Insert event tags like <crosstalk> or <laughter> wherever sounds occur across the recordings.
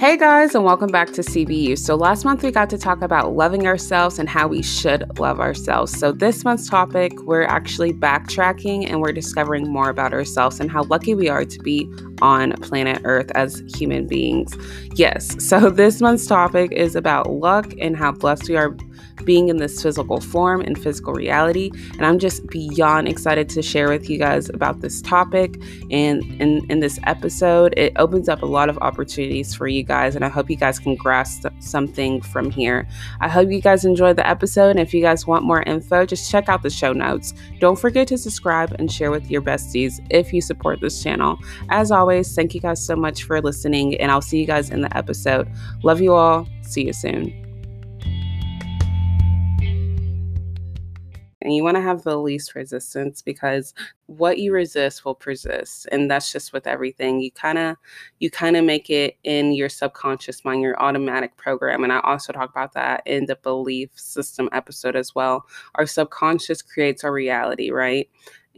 Hey guys, and welcome back to CBU. So, last month we got to talk about loving ourselves and how we should love ourselves. So, this month's topic, we're actually backtracking and we're discovering more about ourselves and how lucky we are to be on planet Earth as human beings. Yes, <laughs> so this month's topic is about luck and how blessed we are being in this physical form and physical reality. And I'm just beyond excited to share with you guys about this topic. And in, in this episode, it opens up a lot of opportunities for you guys. And I hope you guys can grasp something from here. I hope you guys enjoyed the episode. And if you guys want more info, just check out the show notes. Don't forget to subscribe and share with your besties if you support this channel. As always, thank you guys so much for listening. And I'll see you guys in the episode. Love you all. See you soon. And you want to have the least resistance because what you mm. resist will persist and that's just with everything. You kind of you kind of make it in your subconscious mind your automatic program and i also talk about that in the belief system episode as well. Our subconscious creates our reality right?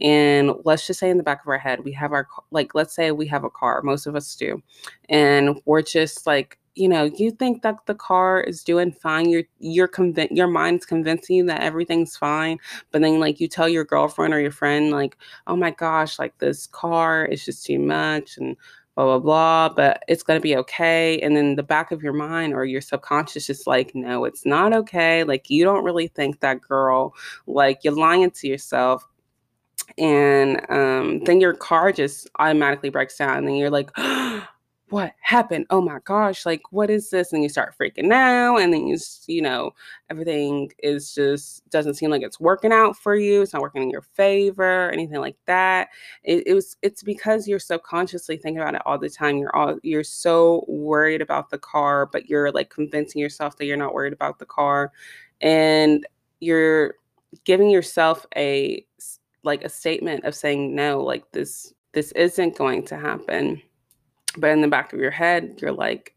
And let's just say in the back of our head we have our like let's say we have a car most of us do and we're just like you know you think that the car is doing fine you're you're convinced your mind's convincing you that everything's fine but then like you tell your girlfriend or your friend like oh my gosh like this car is just too much and blah blah blah but it's going to be okay and then the back of your mind or your subconscious is like no it's not okay like you don't really think that girl like you're lying to yourself and um, then your car just automatically breaks down and then you're like <gasps> what happened? Oh my gosh, like what is this? And you start freaking out, and then you, you know, everything is just doesn't seem like it's working out for you. It's not working in your favor, anything like that. It, it was. It's because you're subconsciously thinking about it all the time. You're all you're so worried about the car, but you're like convincing yourself that you're not worried about the car, and you're giving yourself a like a statement of saying no, like this this isn't going to happen but in the back of your head, you're like,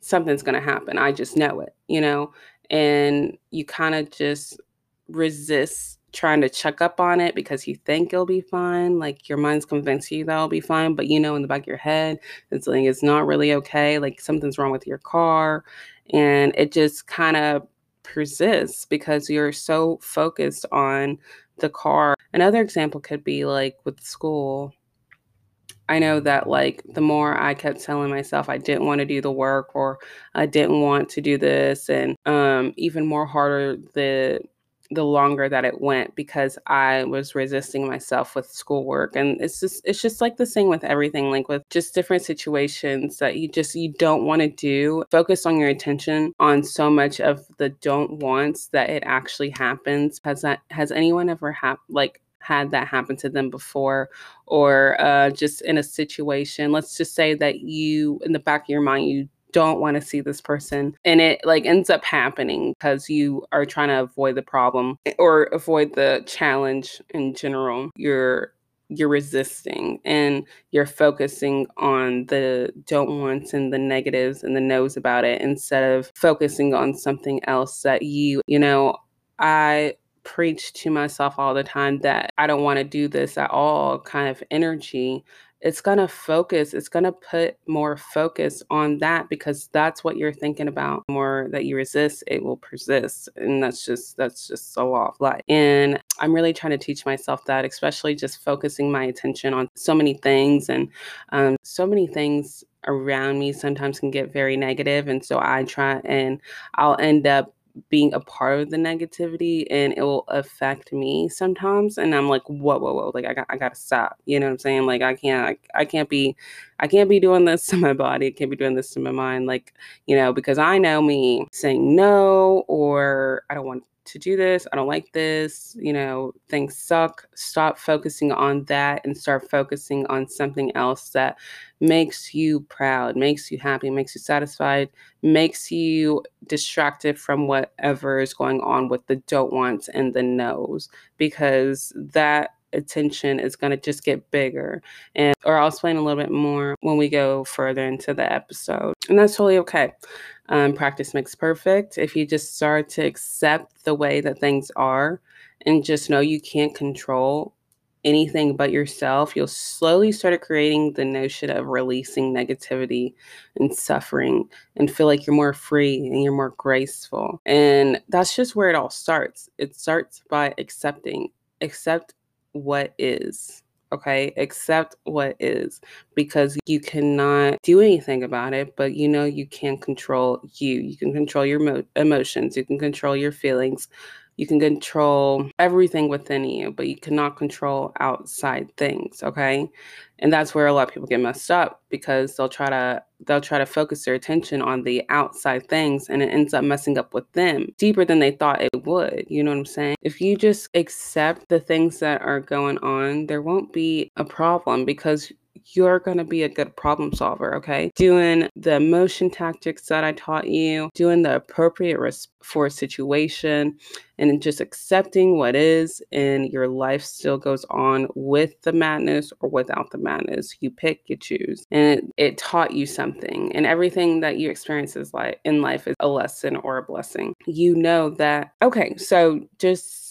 something's going to happen. I just know it, you know? And you kind of just resist trying to check up on it because you think it'll be fine. Like your mind's convincing you that'll be fine, but you know in the back of your head, it's like it's not really okay. Like something's wrong with your car. And it just kind of persists because you're so focused on the car. Another example could be like with school I know that like the more I kept telling myself I didn't want to do the work or I didn't want to do this and um even more harder the the longer that it went because I was resisting myself with schoolwork and it's just it's just like the same with everything like with just different situations that you just you don't want to do. Focus on your attention on so much of the don't wants that it actually happens. Has that has anyone ever had like had that happen to them before or uh, just in a situation let's just say that you in the back of your mind you don't want to see this person and it like ends up happening because you are trying to avoid the problem or avoid the challenge in general you're you're resisting and you're focusing on the don't wants and the negatives and the no's about it instead of focusing on something else that you you know i preach to myself all the time that I don't want to do this at all kind of energy, it's going to focus, it's going to put more focus on that because that's what you're thinking about. more that you resist, it will persist. And that's just, that's just a law of life. And I'm really trying to teach myself that, especially just focusing my attention on so many things and um, so many things around me sometimes can get very negative and so i try and i'll end up being a part of the negativity and it will affect me sometimes and i'm like whoa whoa whoa like i got i gotta stop you know what i'm saying? Like i can't I, I can't be i can't be doing this <laughs> to my body i can't be doing this to my mind like you know because i know me saying no or i don't want to do this. I don't like this. You know, things suck. Stop focusing on that and start focusing on something else that makes you proud, makes you happy, makes you satisfied, makes you distracted from whatever is going on with the don't wants and the no's because that attention is going to just get bigger and or I'll explain a little bit more when we go further into the episode and that's totally okay um, practice makes perfect. If you just start to accept the way that things are and just know you can't control anything but yourself, you'll slowly start creating the notion of releasing negativity and suffering and feel like you're more free and you're more graceful. And that's just where it all starts. It starts by accepting, accept what is. Okay, accept what is because you cannot do anything about it, but you know you can control you. You can control your mo- emotions, you can control your feelings, you can control everything within you, but you cannot control outside things, okay? And that's where a lot of people get messed up because they'll try to they'll try to focus their attention on the outside things and it ends up messing up with them deeper than they thought it would. You know what I'm saying? If you just accept the things that are going on, there won't be a problem because you're going to be a good problem solver, okay? Doing the emotion tactics that I taught you, doing the appropriate response for a situation, and just accepting what is, and your life still goes on with the madness or without the madness. You pick, you choose. And it, it taught you something, and everything that you experience is like in life is a lesson or a blessing. You know that, okay, so just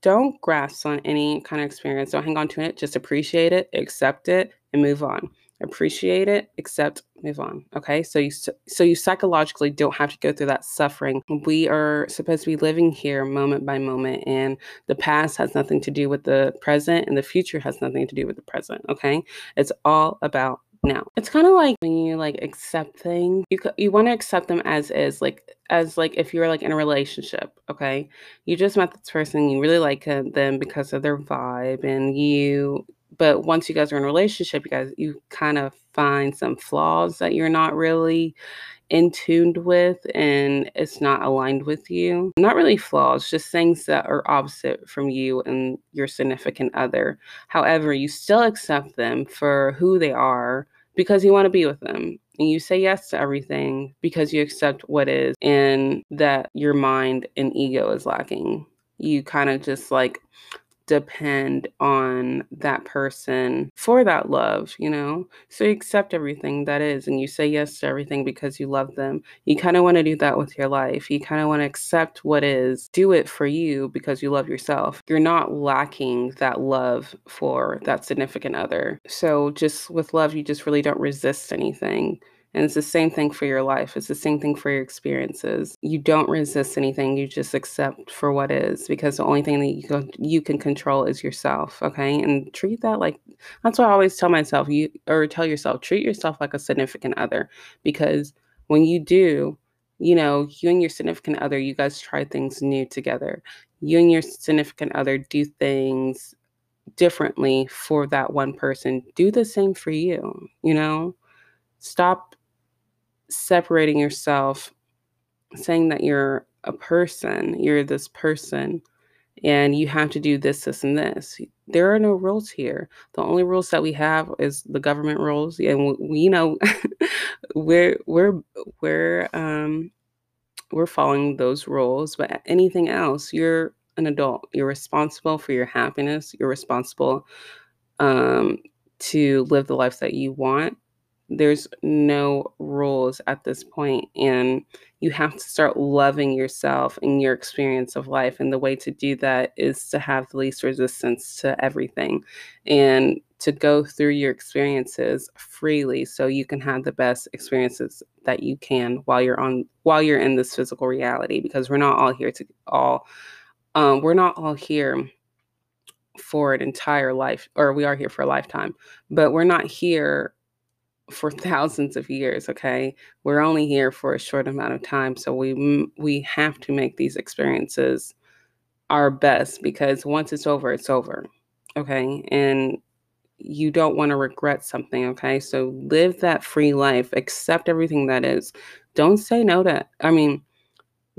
don't grasp on any kind of experience. Don't hang on to it. Just appreciate it, accept it, and move on. Appreciate it, accept, move on. Okay, so you so you psychologically don't have to go through that suffering. We are supposed to be living here moment by moment, and the past has nothing to do with the present, and the future has nothing to do with the present. Okay, it's all about now. It's kind of like when you like accept things, you you want to accept them as is, like as like if you're like in a relationship, okay? You just met this person, you really like them because of their vibe and you but once you guys are in a relationship, you guys you kind of find some flaws that you're not really in tuned with and it's not aligned with you. Not really flaws, just things that are opposite from you and your significant other. However, you still accept them for who they are because you want to be with them. And you say yes to everything because you accept what is and that your mind and ego is lacking. You kind of just like depend on that person for that love, you know? So you accept everything that is and you say yes to everything because you love them. You kind of want to do that with your life. You kind of want to accept what is, do it for you because you love yourself. You're not lacking that love for that significant other. So just with love, you just really don't resist anything. And it's the same thing for your life. It's the same thing for your experiences. You don't resist anything. You just accept for what is because the only thing that you can, you can control is yourself. Okay. And treat that like that's what I always tell myself. You or tell yourself, treat yourself like a significant other because when you do, you know, you and your significant other, you guys try things new together. You and your significant other do things differently for that one person. Do the same for you, you know? Stop separating yourself, saying that you're a person, you're this person, and you have to do this, this, and this. There are no rules here. The only rules that we have is the government rules, and we, you know <laughs> we're we're we're um we're following those rules. But anything else, you're an adult. You're responsible for your happiness. You're responsible um, to live the life that you want there's no rules at this point and you have to start loving yourself and your experience of life and the way to do that is to have the least resistance to everything and to go through your experiences freely so you can have the best experiences that you can while you're on while you're in this physical reality because we're not all here to all um, we're not all here for an entire life or we are here for a lifetime but we're not here for <laughs> thousands of years okay? We're only here for a short amount of time so we we have to make these experiences our best because once it's over it's over okay? And you don't want to regret something okay? So live that free life accept everything that is. Don't say no to i mean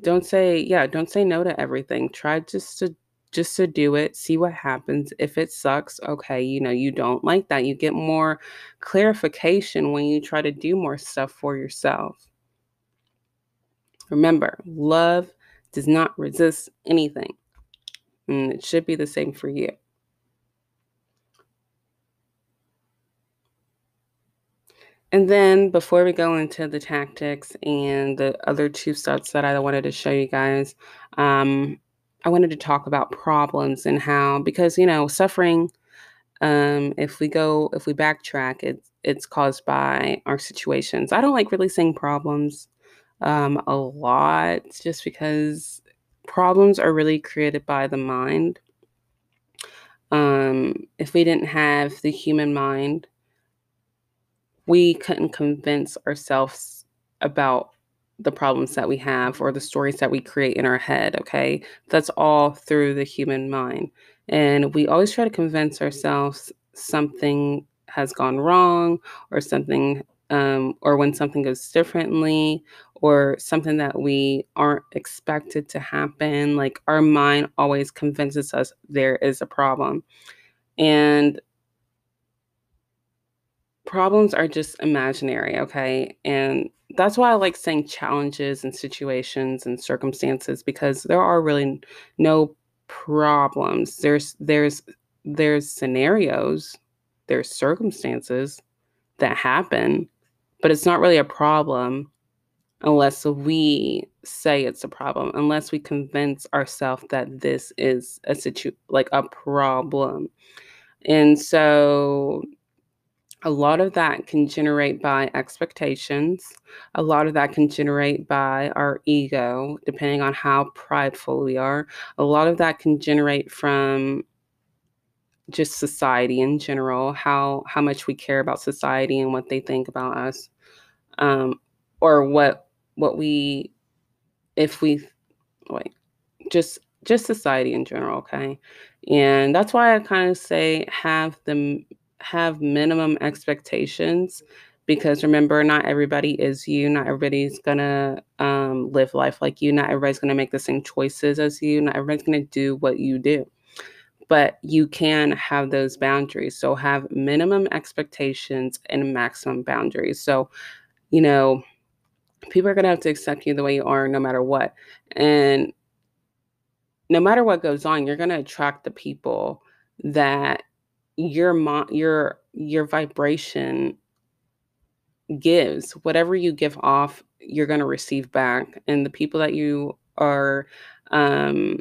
don't say yeah don't say no to everything. Try just to just to do it, see what happens. If it sucks, okay, you know, you don't like that. You get more clarification when you try to do more stuff for yourself. Remember, love does not resist anything, and it should be the same for you. And then before we go into the tactics and the other two steps that I wanted to show you guys, um, I wanted to talk about problems and how, because, you know, suffering, Um, if we go, if we backtrack, it's it's caused by our situations. I don't like really saying problems um, a lot, just because problems are really created by the mind. Um, if we didn't have the human mind, we couldn't convince ourselves about the problems that we have or the stories that we create in our head, okay? That's all through the human mind. And we always try to convince ourselves something has gone wrong or something, um, or when something goes differently or something that we aren't expected to happen. Like our mind always convinces us there is a problem. And problems are just imaginary, okay? And that's why I like saying challenges and situations and circumstances because there are really no problems. There's there's there's scenarios, there's circumstances that happen, but it's not really a problem unless we say it's a problem, unless we convince ourselves that this is a situ like a problem. And so a lot of that can generate by expectations. A lot of that can generate by our ego, depending on how prideful we are. A lot of that can generate from just society in general, how how much we care about society and what they think about us, um, or what what we if we wait, just just society in general, okay? And that's why I kind of say have the have minimum expectations because remember not everybody is you not everybody's gonna um, live life like you not everybody's gonna make the same choices as you not everybody's gonna do what you do. But you can have those boundaries so have minimum expectations and maximum boundaries. So you know people are gonna have to accept you the way you are no matter what. And no matter what goes on you're gonna attract the people that your mo- your your vibration gives whatever you give off you're going to receive back. And the people that you are um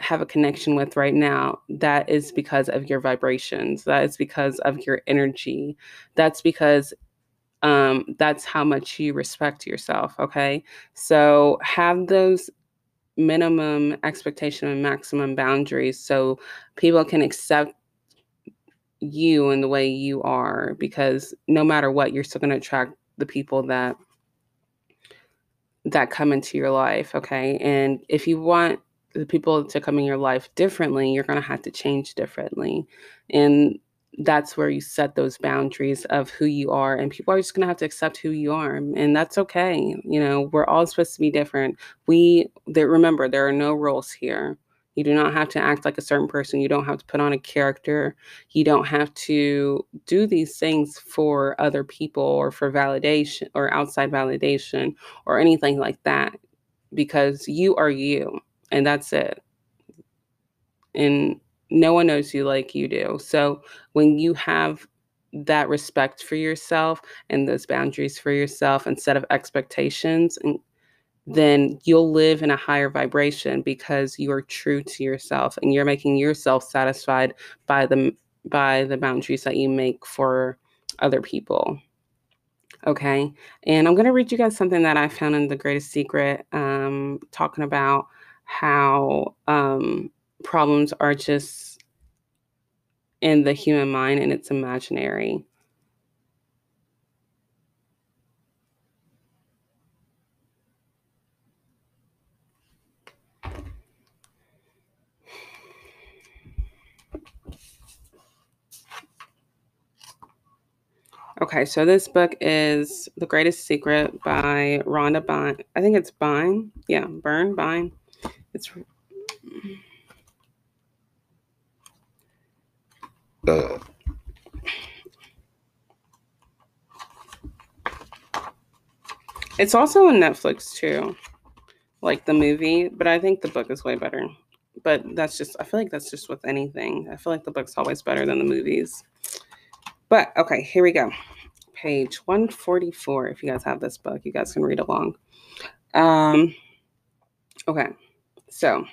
have a connection with right now that is because of your vibrations that is because of your energy that's because um that's how much you respect yourself okay? So have those minimum expectation and maximum boundaries so people can accept you and the way you are because no matter what you're still going to attract the people that that come into your life okay? And if you want the people to come in your life differently you're going to have to change differently. And that's where you set those boundaries of who you are and people are just going to have to accept who you are and that's okay you know? We're all supposed to be different. We remember there are no rules here you do not have to act like a certain person. You don't have to put on a character. You don't have to do these things for other people or for validation or outside validation or anything like that because you are you and that's it. And no one knows you like you do. So when you have that respect for yourself and those boundaries for yourself instead of expectations and then you'll live in a higher vibration because you are true to yourself and you're making yourself satisfied by the by the boundaries that you make for other people. Okay. And I'm going to read you guys something that I found in The Greatest Secret, um, talking about how um, problems are just in the human mind and it's imaginary. Okay, so this book is The Greatest Secret by Rhonda Byrne. I think it's Byrne. Yeah, Byrne, Byrne. It's uh. It's also on Netflix too, like the movie, but I think the book is way better. But that's just, I feel like that's just with anything. I feel like the book's always better than the movies. But okay, here we go page 144. If you guys have this book, you guys can read along. Um, okay, so.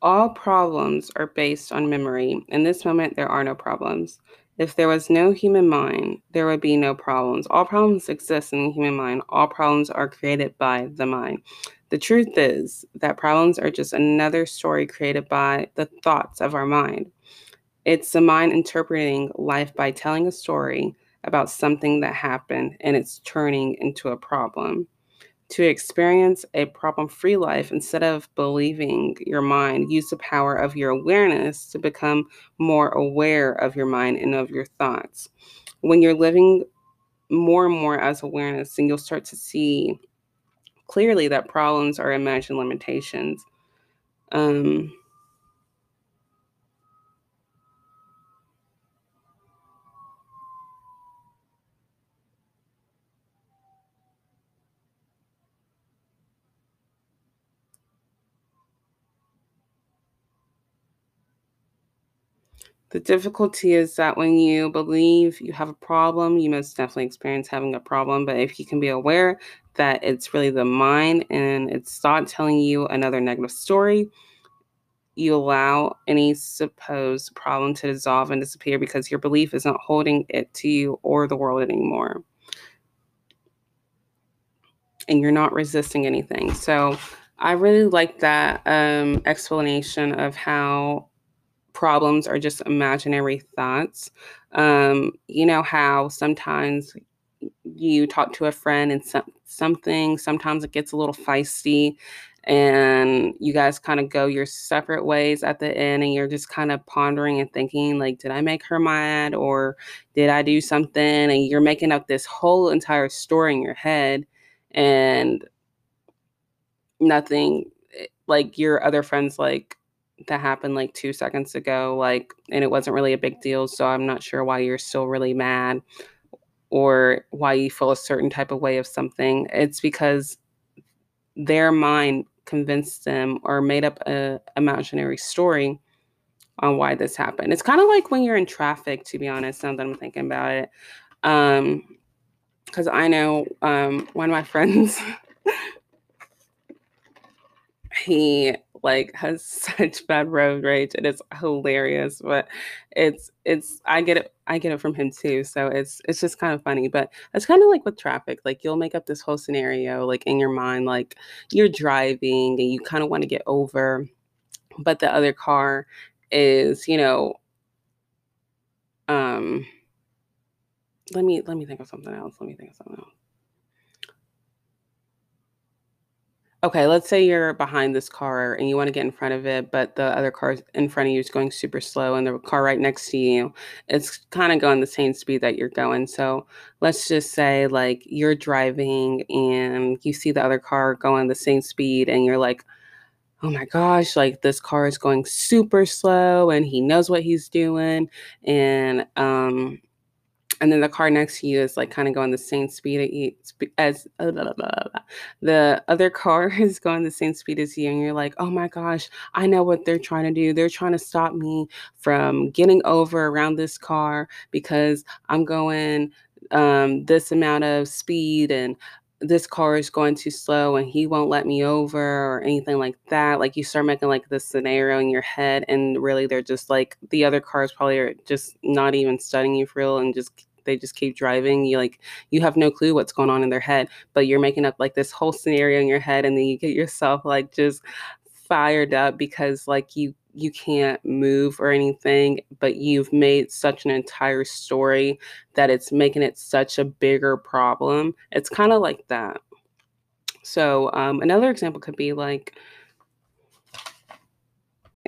All problems are based on memory. In this moment, there are no problems. If there was no human mind, there would be no problems. All problems exist in the human mind. All problems are created by the mind. The truth is that problems are just another story created by the thoughts of our mind. It's the mind interpreting life by telling a story about something that happened and it's turning into a problem to experience a problem free life instead of believing your mind. Use the power of your awareness to become more aware of your mind and of your thoughts. When you're living more and more as awareness then you'll start to see clearly that problems are imagined limitations. Um, The difficulty is that when you believe you have a problem, you most definitely experience having a problem. But if you can be aware that it's really the mind and it's thought telling you another negative story, you allow any supposed problem to dissolve and disappear because your belief is not holding it to you or the world anymore. And you're not resisting anything. So I really like that um, explanation of how problems are just imaginary thoughts. Um, you know how sometimes you talk to a friend and some, something, sometimes it gets a little feisty and you guys kind of go your separate ways at the end and you're just kind of pondering and thinking like did i make her mad or did i do something and you're making up this whole entire story in your head and nothing eh, like your other friends like that happened like two seconds ago, like, and it wasn't really a big deal. So I'm not sure why you're still really mad or why you feel a certain type of way of something. It's because their mind convinced them or made up a imaginary story on why this happened. It's kind of like when you're in traffic, to be honest, now that I'm thinking about it. Um, because I know um one of my <laughs> friends he like has <laughs> such bad road rage and it's hilarious but it's it's i get it i get it from him too so it's it's just kind of funny but it's kind of like with traffic like you'll make up this whole scenario like in your mind like you're driving and you kind of want to get over but the other car is you know um let me let me think of something else let me think of something else Okay, let's say you're behind this car and you want to get in front of it, but the other car in front of you is going super slow, and the car right next to you it's kind of going the same speed that you're going. So let's just say, like, you're driving and you see the other car going the same speed, and you're like, oh my gosh, like this car is going super slow, and he knows what he's doing. And, um, and then the car next to you is like kind of going the same speed as <laughs> the other car <laughs> is going the same speed as you and you're like oh my gosh i know what they're trying to do. They're trying to stop me from getting over around this car because i'm going um, this amount of speed and this car is going too slow and he won't let me over or anything like that. Like you start making like this scenario in your head and really they're just like the other cars probably are just not even studying you for real and just they just keep driving you like you have no clue what's going on in their head but you're making up like this whole scenario in your head and then you get yourself like just fired up because like you you can't move or anything but you've made such an entire story that it's making it such a bigger problem. It's kind of like that. So um, another example could be like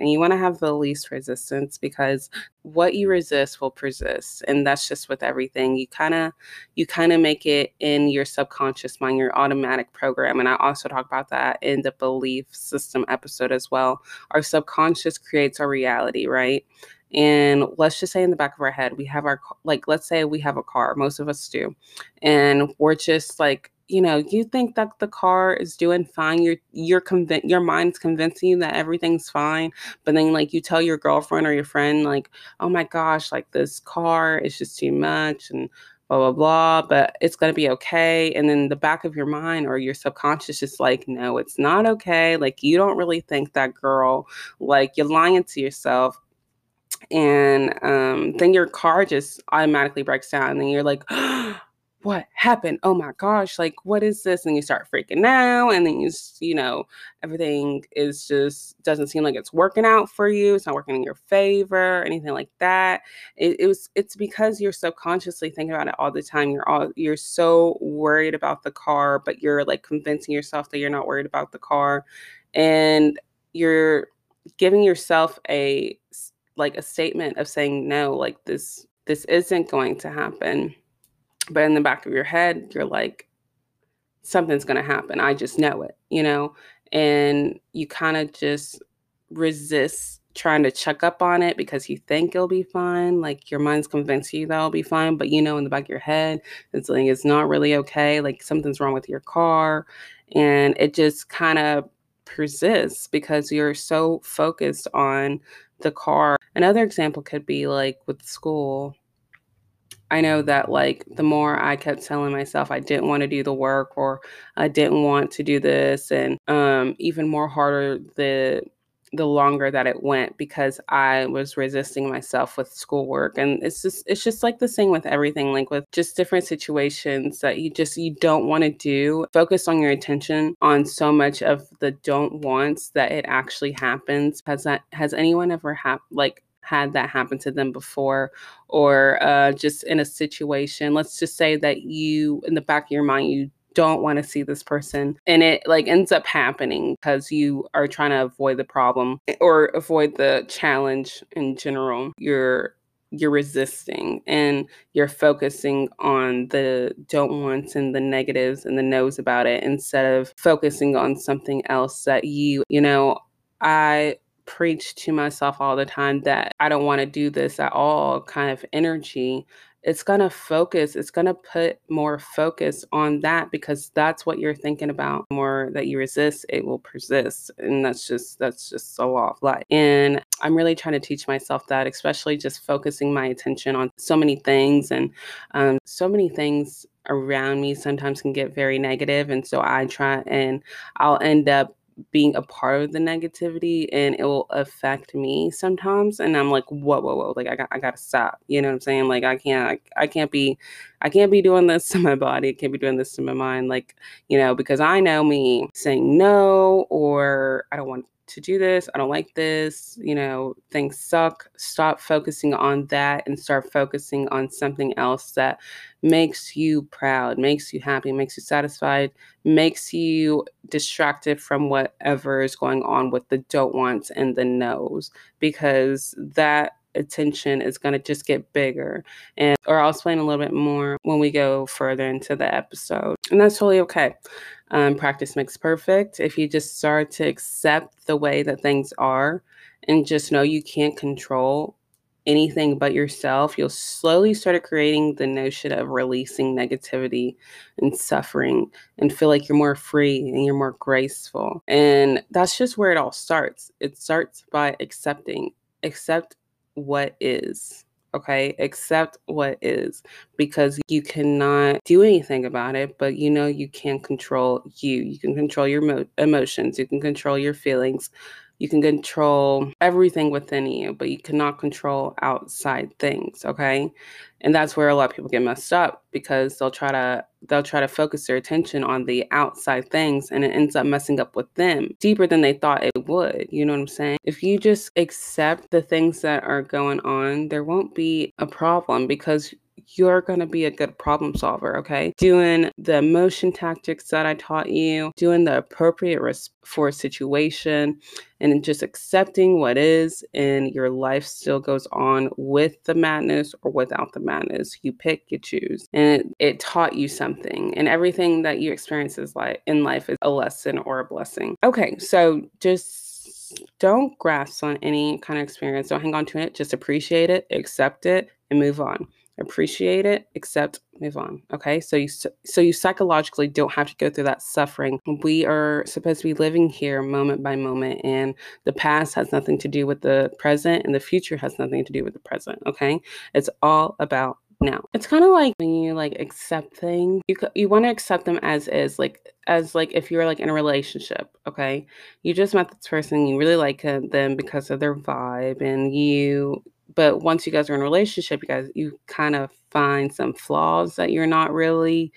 and you want to have the least resistance because what you mm. resist will persist and that's just with everything you kind of you kind of make it in your subconscious mind your automatic program and i also talk about that in the belief system episode as well. Our subconscious creates our reality right? And let's just say in the back of our head we have our like let's say we have a car most of us do and we're just like you know you think that the car is doing fine you're convinced your mind's convincing you that everything's fine but then like you tell your girlfriend or your friend like oh my gosh like this car is just too much and blah, blah, blah, but it's going to be okay. And then the back of your mind or your subconscious is like, no, it's not okay. Like, you don't really think that girl, like, you're lying to yourself and um, then your car just automatically breaks down and then you're like <gasps> what happened? Oh my gosh like what is this? And you start freaking out and then you you know everything is just doesn't seem like it's working out for you it's not working in your favor anything like that. It, it was it's because you're subconsciously thinking about it all the time you're all you're so worried about the car but you're like convincing yourself that you're not worried about the car and you're giving yourself a like a statement of saying no like this this isn't going to happen but in the back of your head you're like something's going to happen. I just know it you know? And you kind of just resist trying to check up on it because you think it'll be fine. Like your mind's convinced you that it'll be fine but you know in the back of your head it's like it's not really okay. Like something's wrong with your car. And it just kind of persists because you're so focused on the car. Another example could be like with school. I know that like the more I kept telling myself I didn't want to do the work or I didn't want to do this and um even more harder the the longer that it went because I was resisting myself with schoolwork. And it's just it's just like the same with everything like with just different situations that you just you don't want to do. Focus on your attention on so much of the don't wants that it actually happens. Has that has anyone ever had like had that happen to them before or uh, just in a situation let's just say that you in the back of your mind you don't want to see this person and it like ends up happening because you are trying to avoid the problem or avoid the challenge in general you're you're resisting and you're focusing on the don't wants and the negatives and the no's about it instead of focusing on something else that you you know i preach to myself all the time that i don't want to do this at all kind of energy it's going to focus it's going to put more focus on that because that's what you're thinking about. More that you resist it will persist and that's just that's just a law of life and i'm really trying to teach myself that especially just focusing my attention on so many things and um, so many things around me sometimes can get very negative and so i try and i'll end up being a part of the negativity and it will affect me sometimes and i'm like whoa whoa whoa like i got i gotta stop you know what i'm saying? Like i can't I, I can't be i can't be doing this to my body i can't be doing this to my mind like you know because i know me saying no or i don't want to do this. I don't like this. You know, things suck. Stop focusing on that and start focusing on something else that makes you proud, makes you happy, makes you satisfied, makes you distracted from whatever is going on with the don't wants and the no's because that attention is going to just get bigger and or I'll explain a little bit more when we go further into the episode and that's totally okay um, practice makes perfect. If you just start to accept the way that things are and just know you can't control anything but yourself, you'll slowly start creating the notion of releasing negativity and suffering and feel like you're more free and you're more graceful. And that's just where it all starts. It starts by accepting, accept what is okay accept what is because you cannot do anything about it but you know you can control you. You can control your mo- emotions you can control your feelings you can control everything within you, but you cannot control outside things, okay? And that's where a lot of people get messed up because they'll try to they'll try to focus their attention on the outside things and it ends up messing up with them deeper than they thought it would. You know what I'm saying? If you just accept the things that are going on, there won't be a problem because you're going to be a good problem solver, okay? Doing the emotion tactics that I taught you, doing the appropriate response for a situation, and just accepting what is, and your life still goes on with the madness or without the madness. You pick, you choose. And it, it taught you something, and everything that you experience is like in life is a lesson or a blessing. Okay, so just don't grasp on any kind of experience. Don't hang on to it. Just appreciate it, accept it, and move on appreciate it accept move on okay so you so you psychologically don't have to go through that suffering we are supposed to be living here moment by moment and the past has nothing to do with the present and the future has nothing to do with the present okay it's all about now. It's kind of like when you like accept things, you you want to accept them as is, like as like if you're like in a relationship, okay? You just met this person, you really like uh, them because of their vibe and you but once you guys are in a relationship, you guys you kind of find some flaws that you're not really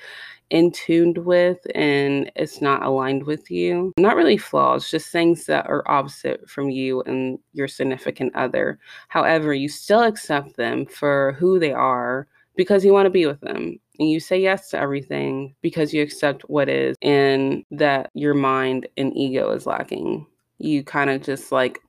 in tuned with and it's not aligned with you. Not really flaws, just things that are opposite from you and your significant other. However, you still accept them for who they are because you want to be with them. And you say yes to everything because you accept what is and that your mind and ego is lacking. You kind of just like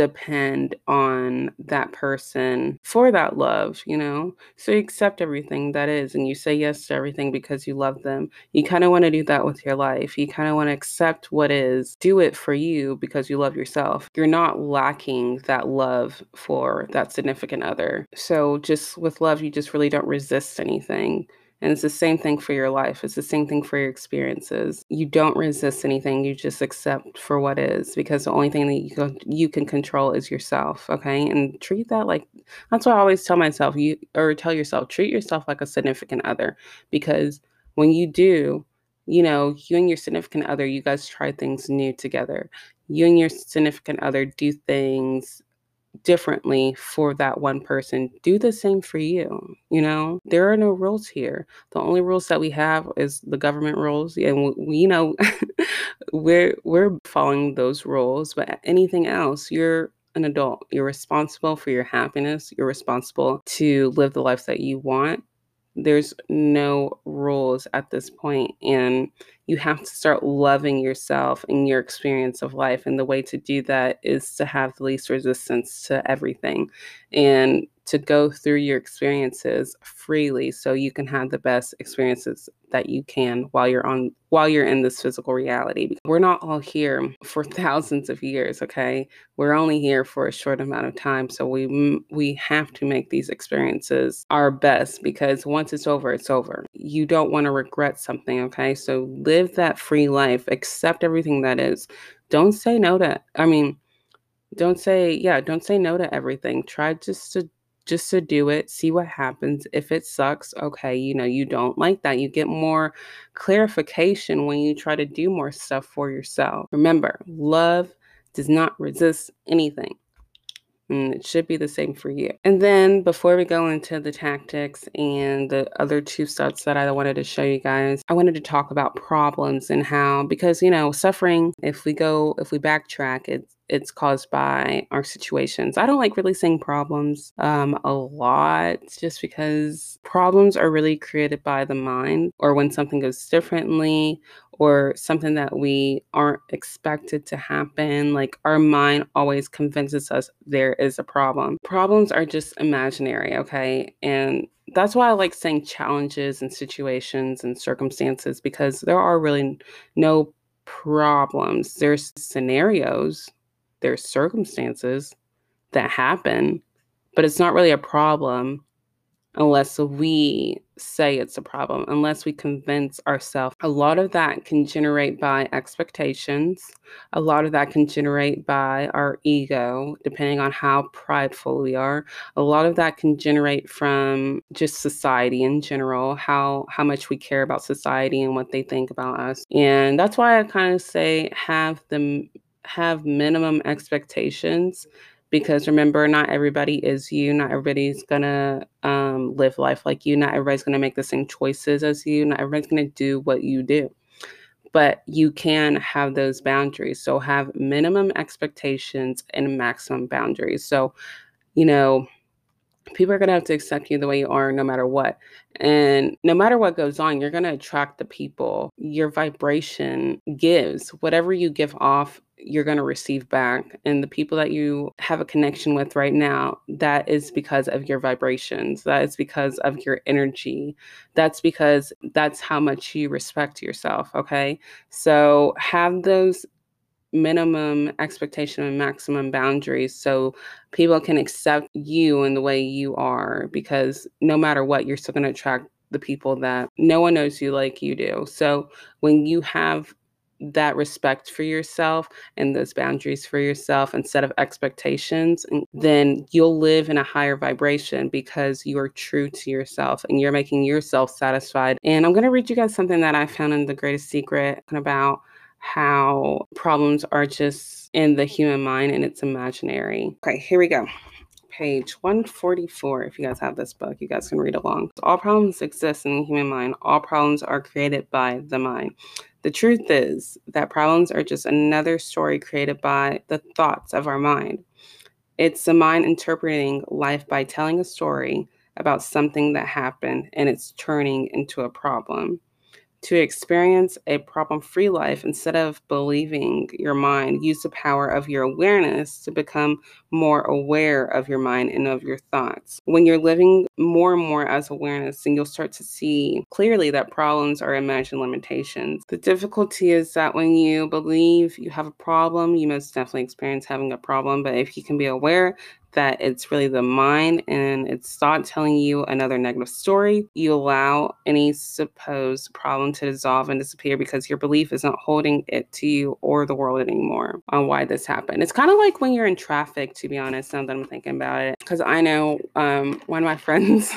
depend on that person for that love, you know? So you accept everything that is and you say yes to everything because you love them. You kind of want to do that with your life. You kind of want to accept what is, do it for you because you love yourself. You're not lacking that love for that significant other. So just with love, you just really don't resist anything. And it's the same thing for your life. It's the same thing for your experiences. You don't resist anything. You just accept for what is because the only thing that you can, you can control is yourself. Okay. And treat that like that's what I always tell myself. You or tell yourself, treat yourself like a significant other because when you do, you know, you and your significant other, you guys try things new together. You and your significant other do things differently for that one person do the same for you you know? There are no rules here. The only rules that we have is the government rules and we, you know <laughs> we're we're following those rules but anything else you're an adult. You're responsible for your happiness. You're responsible to live the life that you want. There's no rules at this point and you have to start loving yourself and your experience of life and the way to do that is to have the least resistance to everything and to go through your experiences freely so you can have the best experiences that you can while you're on while you're in this physical reality. We're not all here for <laughs> thousands of years, okay? We're only here for a short amount of time, so we we have to make these experiences our best because once it's over, it's over. You don't want to regret something, okay? So live that free life, accept everything that is. Don't say no to I mean, don't say yeah, don't say no to everything. Try just to just to do it, see what happens. If it sucks, okay, you know, you don't like that. You get more clarification when you try to do more stuff for yourself. Remember, love does not resist anything. And it should be the same for you. And then before we go into the tactics and the other two steps that I wanted to show you guys, I wanted to talk about problems and how, because, you know, suffering, if we go, if we backtrack, it's it's caused by our situations. I don't like really saying problems um, a lot just because problems are really created by the mind or when something goes differently or something that we aren't expected to happen. Like our mind always convinces us there is a problem. Problems are just imaginary, okay? And that's why I like saying challenges and situations and circumstances because there are really no problems. There's scenarios there's circumstances that happen, but it's not really a problem unless we say it's a problem, unless we convince ourselves. A lot of that can generate by expectations. A lot of that can generate by our ego, depending on how prideful we are. A lot of that can generate from just society in general, how how much we care about society and what they think about us. And that's why I kind of say have the have minimum expectations because remember not everybody is you not everybody's gonna um, live life like you not everybody's gonna make the same choices as you not everybody's gonna do what you do but you can have those boundaries so have minimum expectations and maximum boundaries so you know people are going to have to accept you the way you are no matter what. And no matter what goes on, you're going to attract the people your vibration gives. Whatever you give off, you're going to receive back. And the people that you have a connection with right now, that is because of your vibrations. That is because of your energy. That's because that's how much you respect yourself. Okay. So have those minimum expectation and maximum boundaries so people can accept you in the way you are because no matter what you're still going to attract the people that no one knows you like you do so when you have that respect for yourself and those boundaries for yourself instead of expectations, then you'll live in a higher vibration because you are true to yourself and you're making yourself satisfied. And I'm going to read you guys something that I found in The Greatest Secret about how problems are just in the human mind and it's imaginary. Okay, here we go page 144. If you guys have this book, you guys can read along. All problems exist in the human mind. All problems are created by the mind. The truth is that problems are just another story created by the thoughts of our mind. It's the mind interpreting life by telling a story about something that happened and it's turning into a problem to experience a problem free life instead of believing your mind. Use the power of your awareness to become more aware of your mind and of your thoughts. When you're living more and more as awareness then you'll start to see clearly that problems are imagined limitations. The difficulty is that when you believe you have a problem you most definitely experience having a problem but if you can be aware that it's really the mind and it's not telling you another negative story. You allow any supposed problem to dissolve and disappear because your belief isn't holding it to you or the world anymore on why this happened. It's kind of like when you're in traffic, to be honest, now that I'm thinking about it. Because I know um, one of my <laughs> friends,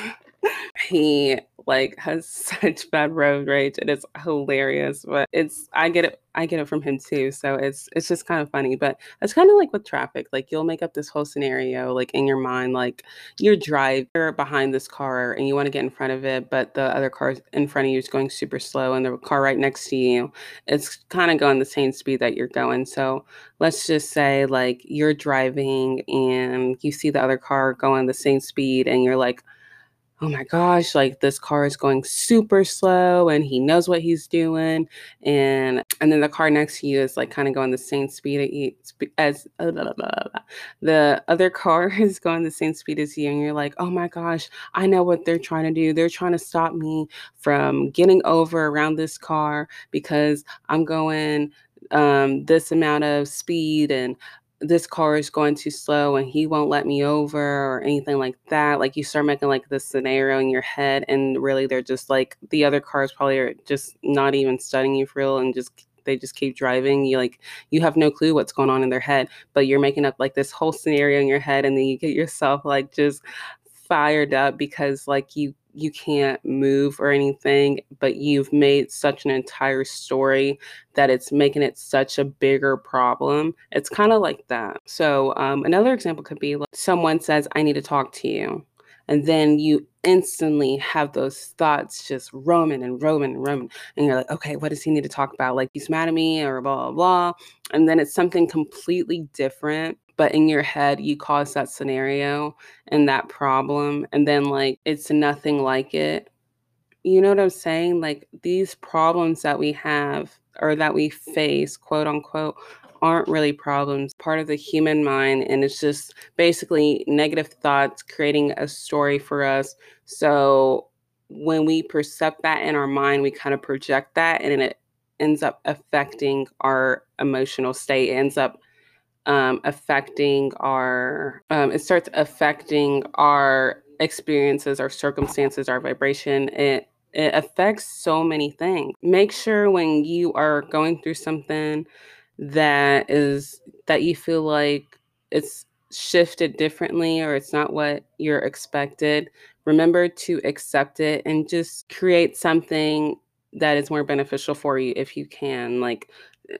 he like has <laughs> such bad road rage and it's hilarious but it's i get it i get it from him too so it's it's just kind of funny but it's kind of like with traffic like you'll make up this whole scenario like in your mind like you're driver behind this car and you want to get in front of it but the other car in front of you is going super slow and the car right next to you it's kind of going the same speed that you're going so let's just say like you're driving and you see the other car going the same speed and you're like oh my gosh, like this car is going super slow and he knows what he's doing. And and then the car next to you is like kind of going the same speed as uh, blah, <laughs> blah, blah, the other car <laughs> is going the same speed as you. And you're like, oh my gosh, I know what they're trying to do. They're trying to stop me from getting over around this car because I'm going um, this amount of speed and this car is going too slow and he won't let me over or anything like that. Like you start making like this scenario in your head and really they're just like the other cars probably are just not even studying you for real and just they just keep driving. You like you have no clue what's going on in their head, but you're making up like this whole scenario in your head and then you get yourself like just fired up because like you you can't move or anything, but you've made such an entire story that it's making it such a bigger problem. It's kind of like that. So, um, another example could be like someone says, I need to talk to you. And then you instantly have those thoughts just roaming and roaming and roaming. And you're like, okay, what does he need to talk about? Like, he's mad at me or blah, blah, blah. And then it's something completely different but in your head you cause that scenario and that problem and then like it's nothing like it. You know what i'm saying? Like these problems that we have or that we face quote unquote aren't really problems. Part of the human mind and it's just basically negative thoughts creating a story for us. So when we perceive that in our mind we kind of project that and it ends up affecting our emotional state it ends up um, affecting our, um, it starts affecting our experiences, our circumstances, our vibration. It it affects so many things. Make sure when you are going through something that is that you feel like it's shifted differently or it's not what you're expected, remember to accept it and just create something that is more beneficial for you if you can. Like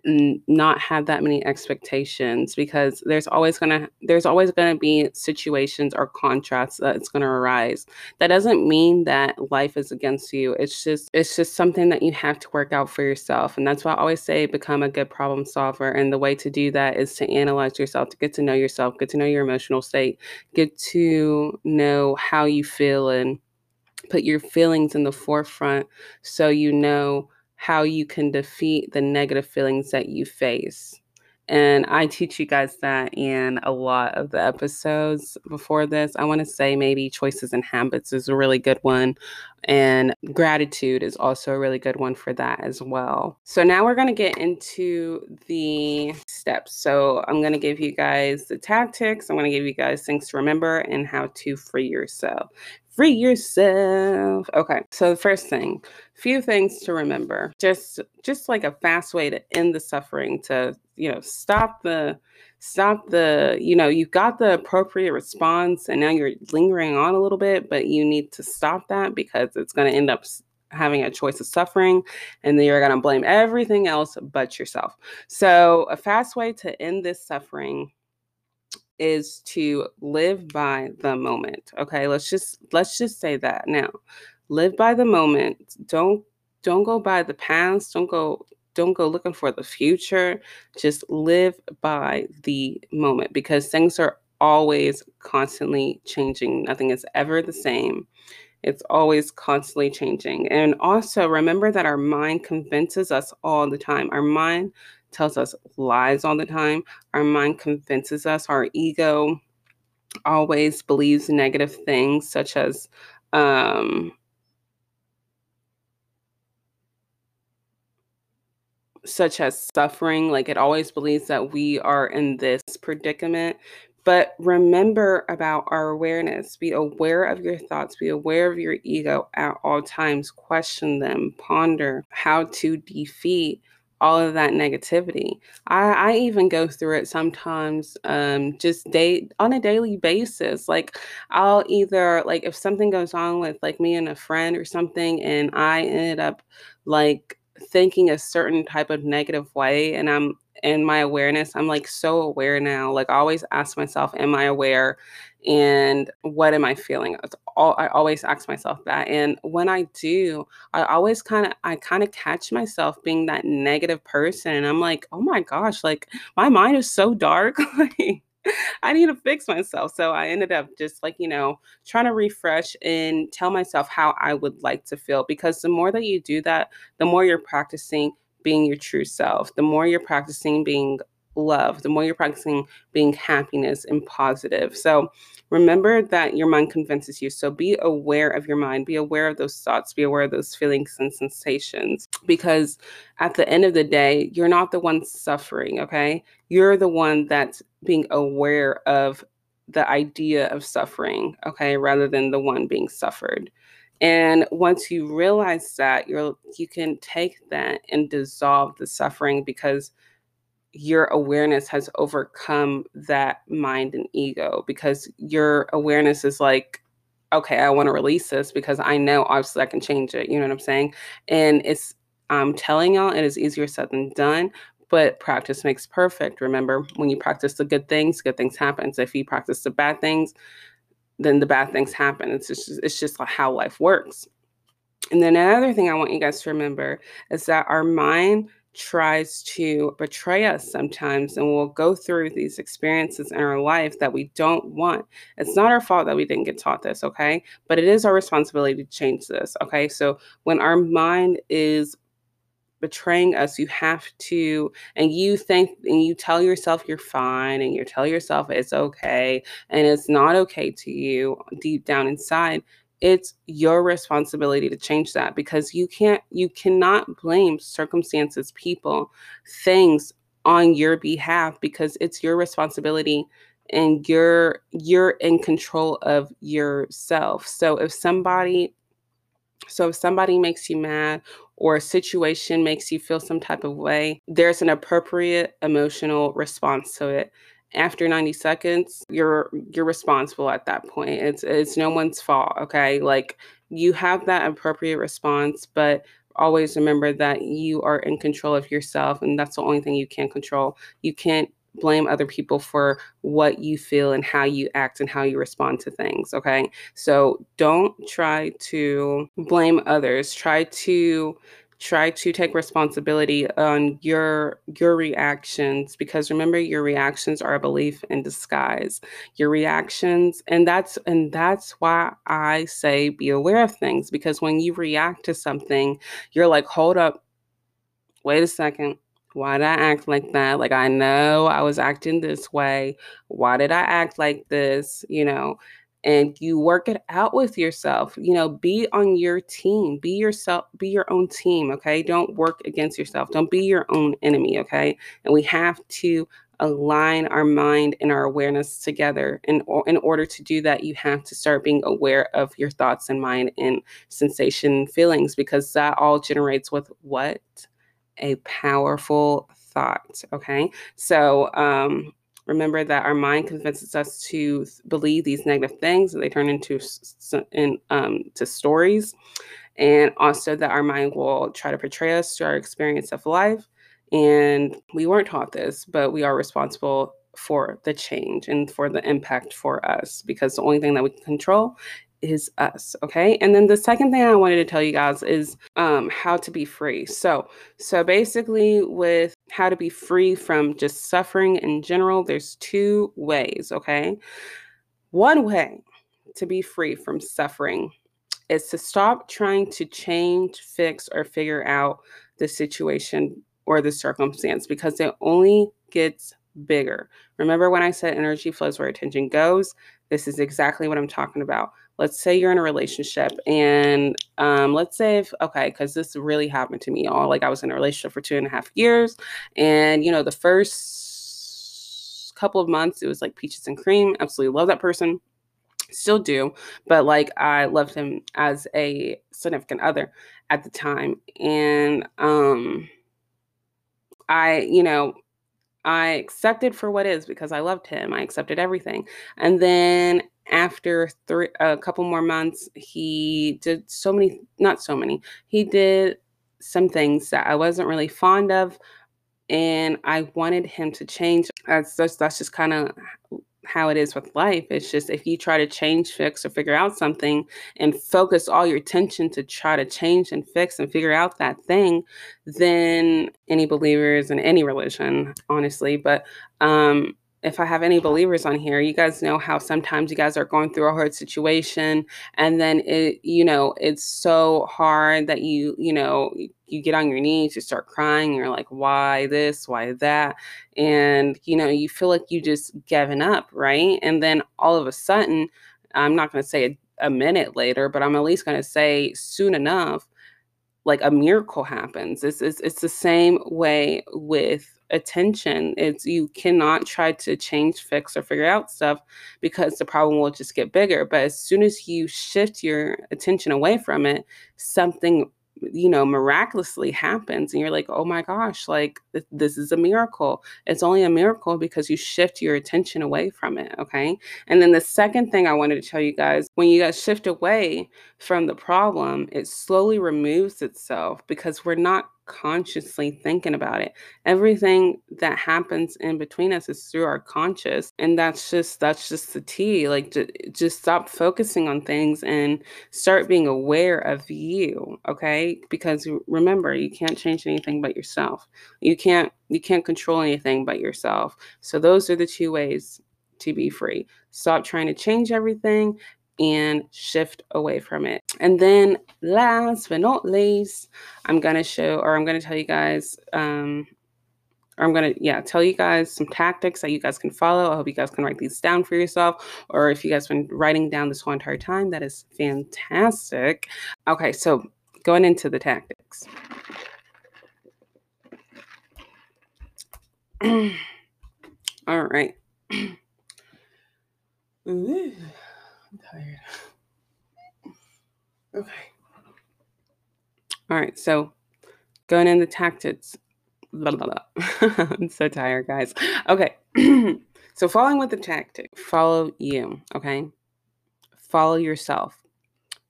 n- not have that many expectations because there's always gonna there's always gonna be situations or contrasts that's gonna arise. That doesn't mean that life is against you. It's just it's just something that you have to work out for yourself. And that's why I always say become a good problem solver. And the way to do that is to analyze yourself, to get to know yourself, get to know your emotional state, get to know how you feel and put your feelings in the forefront so you know how you can defeat the negative feelings that you face. And I teach you guys that in a lot of the episodes before this. I want to say maybe choices and habits is a really good one. And gratitude is also a really good one for that as well. So now we're going to get into the steps. So I'm going to give you guys the tactics. I'm going to give you guys things to remember and how to free yourself. Free yourself. Okay. So the first thing, few things to remember. Just just like a fast way to end the suffering to, you know, stop the stop the, you know, you've got the appropriate response and now you're lingering on a little bit, but you need to stop that because it's going to end up having a choice of suffering and then you're going to blame everything else but yourself. So, a fast way to end this suffering is to live by the moment. Okay, let's just let's just say that now. Live by the moment. Don't don't go by the past. Don't go don't go looking for the future. Just live by the moment because things are always constantly changing. Nothing is ever the same. It's always constantly changing. And also remember that our mind convinces us all the time. Our mind tells us lies all the time. Our mind convinces us, our ego always believes negative things, such as, um, such as suffering. Like it always believes that we are in this predicament. But remember about our awareness. Be aware of your thoughts. Be aware of your ego at all times. Question them. Ponder how to defeat all of that negativity. I, I even go through it sometimes um, just day on a daily basis. Like I'll either like if something goes on with like me and a friend or something, and I ended up like thinking a certain type of negative way, and I'm in my awareness, I'm like so aware now. Like I always ask myself, am I aware? And what am I feeling? it's All, I always ask myself that. And when I do, I always kind of I kind of catch myself being that negative person. And I'm like, oh my gosh, like my mind is so dark. <laughs> I need to fix myself. So I ended up just like, you know, trying to refresh and tell myself how I would like to feel. Because the more that you do that, the more you're practicing being your true self, the more you're practicing being love, the more you're practicing being happiness and positive. So remember that your mind convinces you. So be aware of your mind, be aware of those thoughts, be aware of those feelings and sensations. Because at the end of the day, you're not the one suffering, okay? You're the one that's being aware of the idea of suffering, okay, rather than the one being suffered. And once you realize that, you're you can take that and dissolve the suffering because your awareness has overcome that mind and ego because your awareness is like okay i want to release this because i know obviously i can change it you know what i'm saying and it's i'm telling y'all it is easier said than done but practice makes perfect remember when you practice the good things good things happen so if you practice the bad things then the bad things happen. It's just it's just how life works. And then another thing I want you guys to remember is that our mind tries to betray us sometimes and we'll go through these experiences in our life that we don't want. It's not our fault that we didn't get taught this, okay? But it is our responsibility to change this, okay? So when our mind is betraying us you have to and you think and you tell yourself you're fine and you tell yourself it's okay and it's not okay to you deep down inside it's your responsibility to change that because you can't you cannot blame circumstances people things on your behalf because it's your responsibility and you're you're in control of yourself so if somebody so if somebody makes you mad or a situation makes you feel some type of way, there's an appropriate emotional response to it. After 90 seconds, you're you're responsible at that point. It's it's no one's fault, okay? Like you have that appropriate response, but always remember that you are in control of yourself and that's the only thing you can control. You can't blame other people for what you feel and how you act and how you respond to things. Okay. So don't try to blame others. Try to try to take responsibility on your your reactions because remember your reactions are a belief in disguise your reactions and that's and that's why i say be aware of things because when you react to something you're like hold up wait a second why did I act like that? Like, I know I was acting this way. Why did I act like this? You know, and you work it out with yourself. You know, be on your team, be yourself, be your own team. Okay. Don't work against yourself. Don't be your own enemy. Okay. And we have to align our mind and our awareness together. And in order to do that, you have to start being aware of your thoughts and mind and sensation feelings because that all generates with what? A powerful thought. Okay. So, um, remember that our mind convinces us to believe these negative things and they turn into in, um, to stories. And also that our mind will try to portray us through our experience of life. And we weren't taught this, but we are responsible for the change and for the impact for us because the only thing that we can control is us okay and then the second thing i wanted to tell you guys is um, how to be free so so basically with how to be free from just suffering in general there's two ways okay one way to be free from suffering is to stop trying to change fix or figure out the situation or the circumstance because it only gets bigger. Remember when I said energy flows where attention goes? This is exactly what I'm talking about. Let's say you're in a relationship, and um, let's say if okay, because this really happened to me. All like I was in a relationship for two and a half years, and you know the first couple of months it was like peaches and cream. Absolutely love that person, still do, but like I loved him as a significant other at the time, and um I, you know, I accepted for what is because I loved him. I accepted everything. And then after three a couple more months, he did so many not so many. He did some things that I wasn't really fond of and I wanted him to change. That's just that's just kind of how it is with life. It's just if you try to change, fix, or figure out something and focus all your attention to try to change and fix and figure out that thing, then any believers in any religion, honestly, but um, if I have any believers on here, you guys know how sometimes you guys are going through a hard situation and then it, you know, it's so hard that you, you know, you get on your knees, you start crying, you're like, why this, why that? And, you know, you feel like you just given up, right? And then all of a sudden, I'm not going to say a, a minute later, but I'm at least going to say soon enough, like a miracle happens. It's, it's, it's the same way with attention. It's you cannot try to change, fix, or figure out stuff because the problem will just get bigger. But as soon as you shift your attention away from it, something you know miraculously happens and you're like oh my gosh like th- this is a miracle. It's only a miracle because you shift your attention away from it okay? And then the second thing i wanted to tell you guys when you guys shift away from the problem it slowly removes itself because we're not consciously thinking about it. Everything that happens in between us is through our conscious. And that's just that's just the tea. Like j- just stop focusing on things and start being aware of you, okay? Because remember, you can't change anything but yourself. You can't you can't control anything but yourself. So those are the two ways to be free. Stop trying to change everything and shift away from it. And then last but not least, I'm going to show or I'm going to tell you guys um or I'm going to yeah, tell you guys some tactics that you guys can follow. I hope you guys can write these down for yourself or if you guys been writing down this whole entire time, that is fantastic. Okay, so going into the tactics. <clears throat> All right. <clears throat> Tired. <sighs> Okay. All right. So going into tactics. Blah, blah, blah. <laughs> I'm so tired, guys. Okay. <clears throat> so following with the tactic, follow you. Okay. Follow yourself.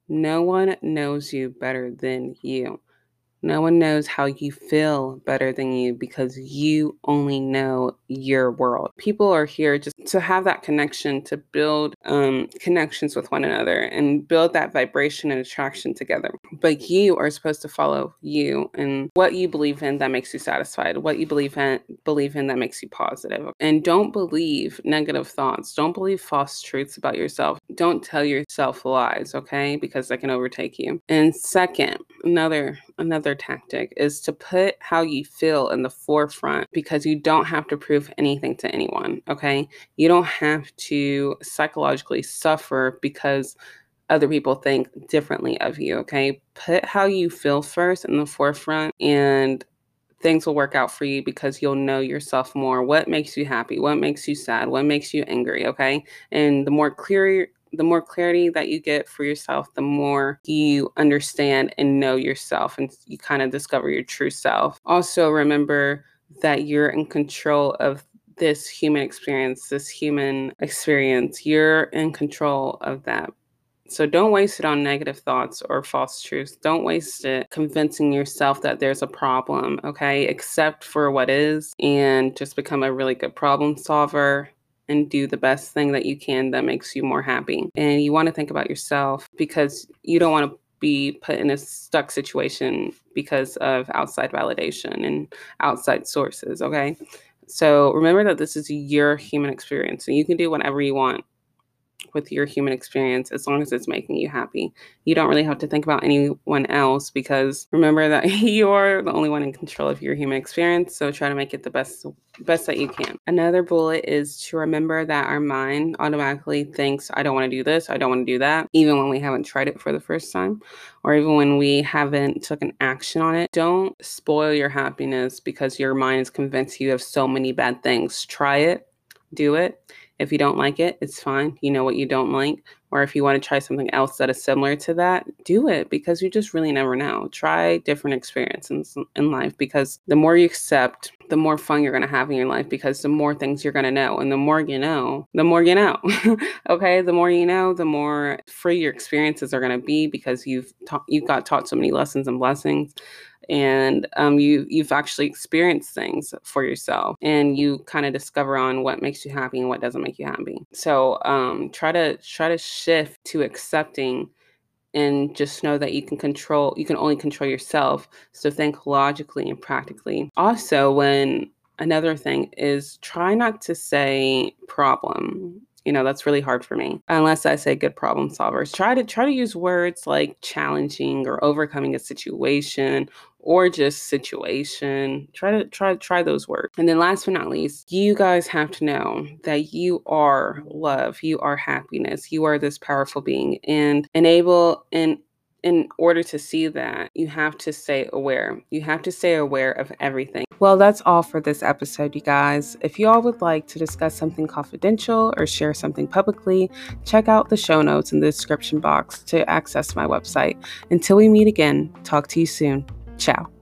No one knows you better than you. No one knows how you feel better than you because you only know your world. People are here just to have that connection, to build um, connections with one another and build that vibration and attraction together. But you are supposed to follow you and what you believe in that makes you satisfied, what you believe in believe in that makes you positive. And don't believe negative thoughts. Don't believe false truths about yourself. Don't tell yourself lies, okay? Because that can overtake you. And second, another another tactic is to put how you feel in the forefront because you don't have to prove anything to anyone, okay? You don't have to psychologically suffer because other people think differently of you, okay? Put how you feel first in the forefront and things will work out for you because you'll know yourself more. What makes you happy? What makes you sad? What makes you angry? Okay. And the more clear the more clarity that you get for yourself, the more you understand and know yourself and you kind of discover your true self. Also, remember that you're in control of this human experience, this human experience. You're in control of that. So don't waste it on negative thoughts or false truths. Don't waste it convincing yourself that there's a problem, okay? Accept for what is and just become a really good problem solver and do the best thing that you can that makes you more happy. And you want to think about yourself because you don't want to be put in a stuck situation because of outside validation and outside sources, okay? So remember that this is your human experience and you can do whatever you want with your human experience as long as it's making you happy. You don't really have to think about anyone else because remember that <laughs> you're the only one in control of your human experience. So try to make it the best best that you can. Another bullet is to remember that our mind automatically thinks I don't want to do this, I don't want to do that, even when we haven't tried it for the first time or even when we haven't took an action on it. Don't spoil your happiness because your mind is convinced you have so many bad things. Try it, do it if you don't like it, it's fine. You know what you don't like. Or if you want to try something else that is similar to that, do it because you just really never know. Try different experiences in life because the more you accept, the more fun you're going to have in your life because the more things you're going to know. And the more you know, the more you know. <laughs> okay. The more you know, the more free your experiences are going to be because you've you've got taught so many lessons and blessings and um, you you've actually experienced things for yourself and you kind of discover on what makes you happy and what doesn't make you happy. So um, try to try to shift to accepting and just know that you can control you can only control yourself. So think logically and practically. Also when another thing is try not to say problem. You know that's really hard for me. Unless i say good problem solvers. Try to try to use words like challenging or overcoming a situation or just situation. Try to try try those words. And then last but not least, you guys have to know that you are love, you are happiness, you are this powerful being and enable and in order to see that, you have to stay aware. You have to stay aware of everything. Well, that's all for this episode, you guys. If you all would like to discuss something confidential or share something publicly, check out the show notes in the description box to access my website. Until we meet again, talk to you soon. Ciao.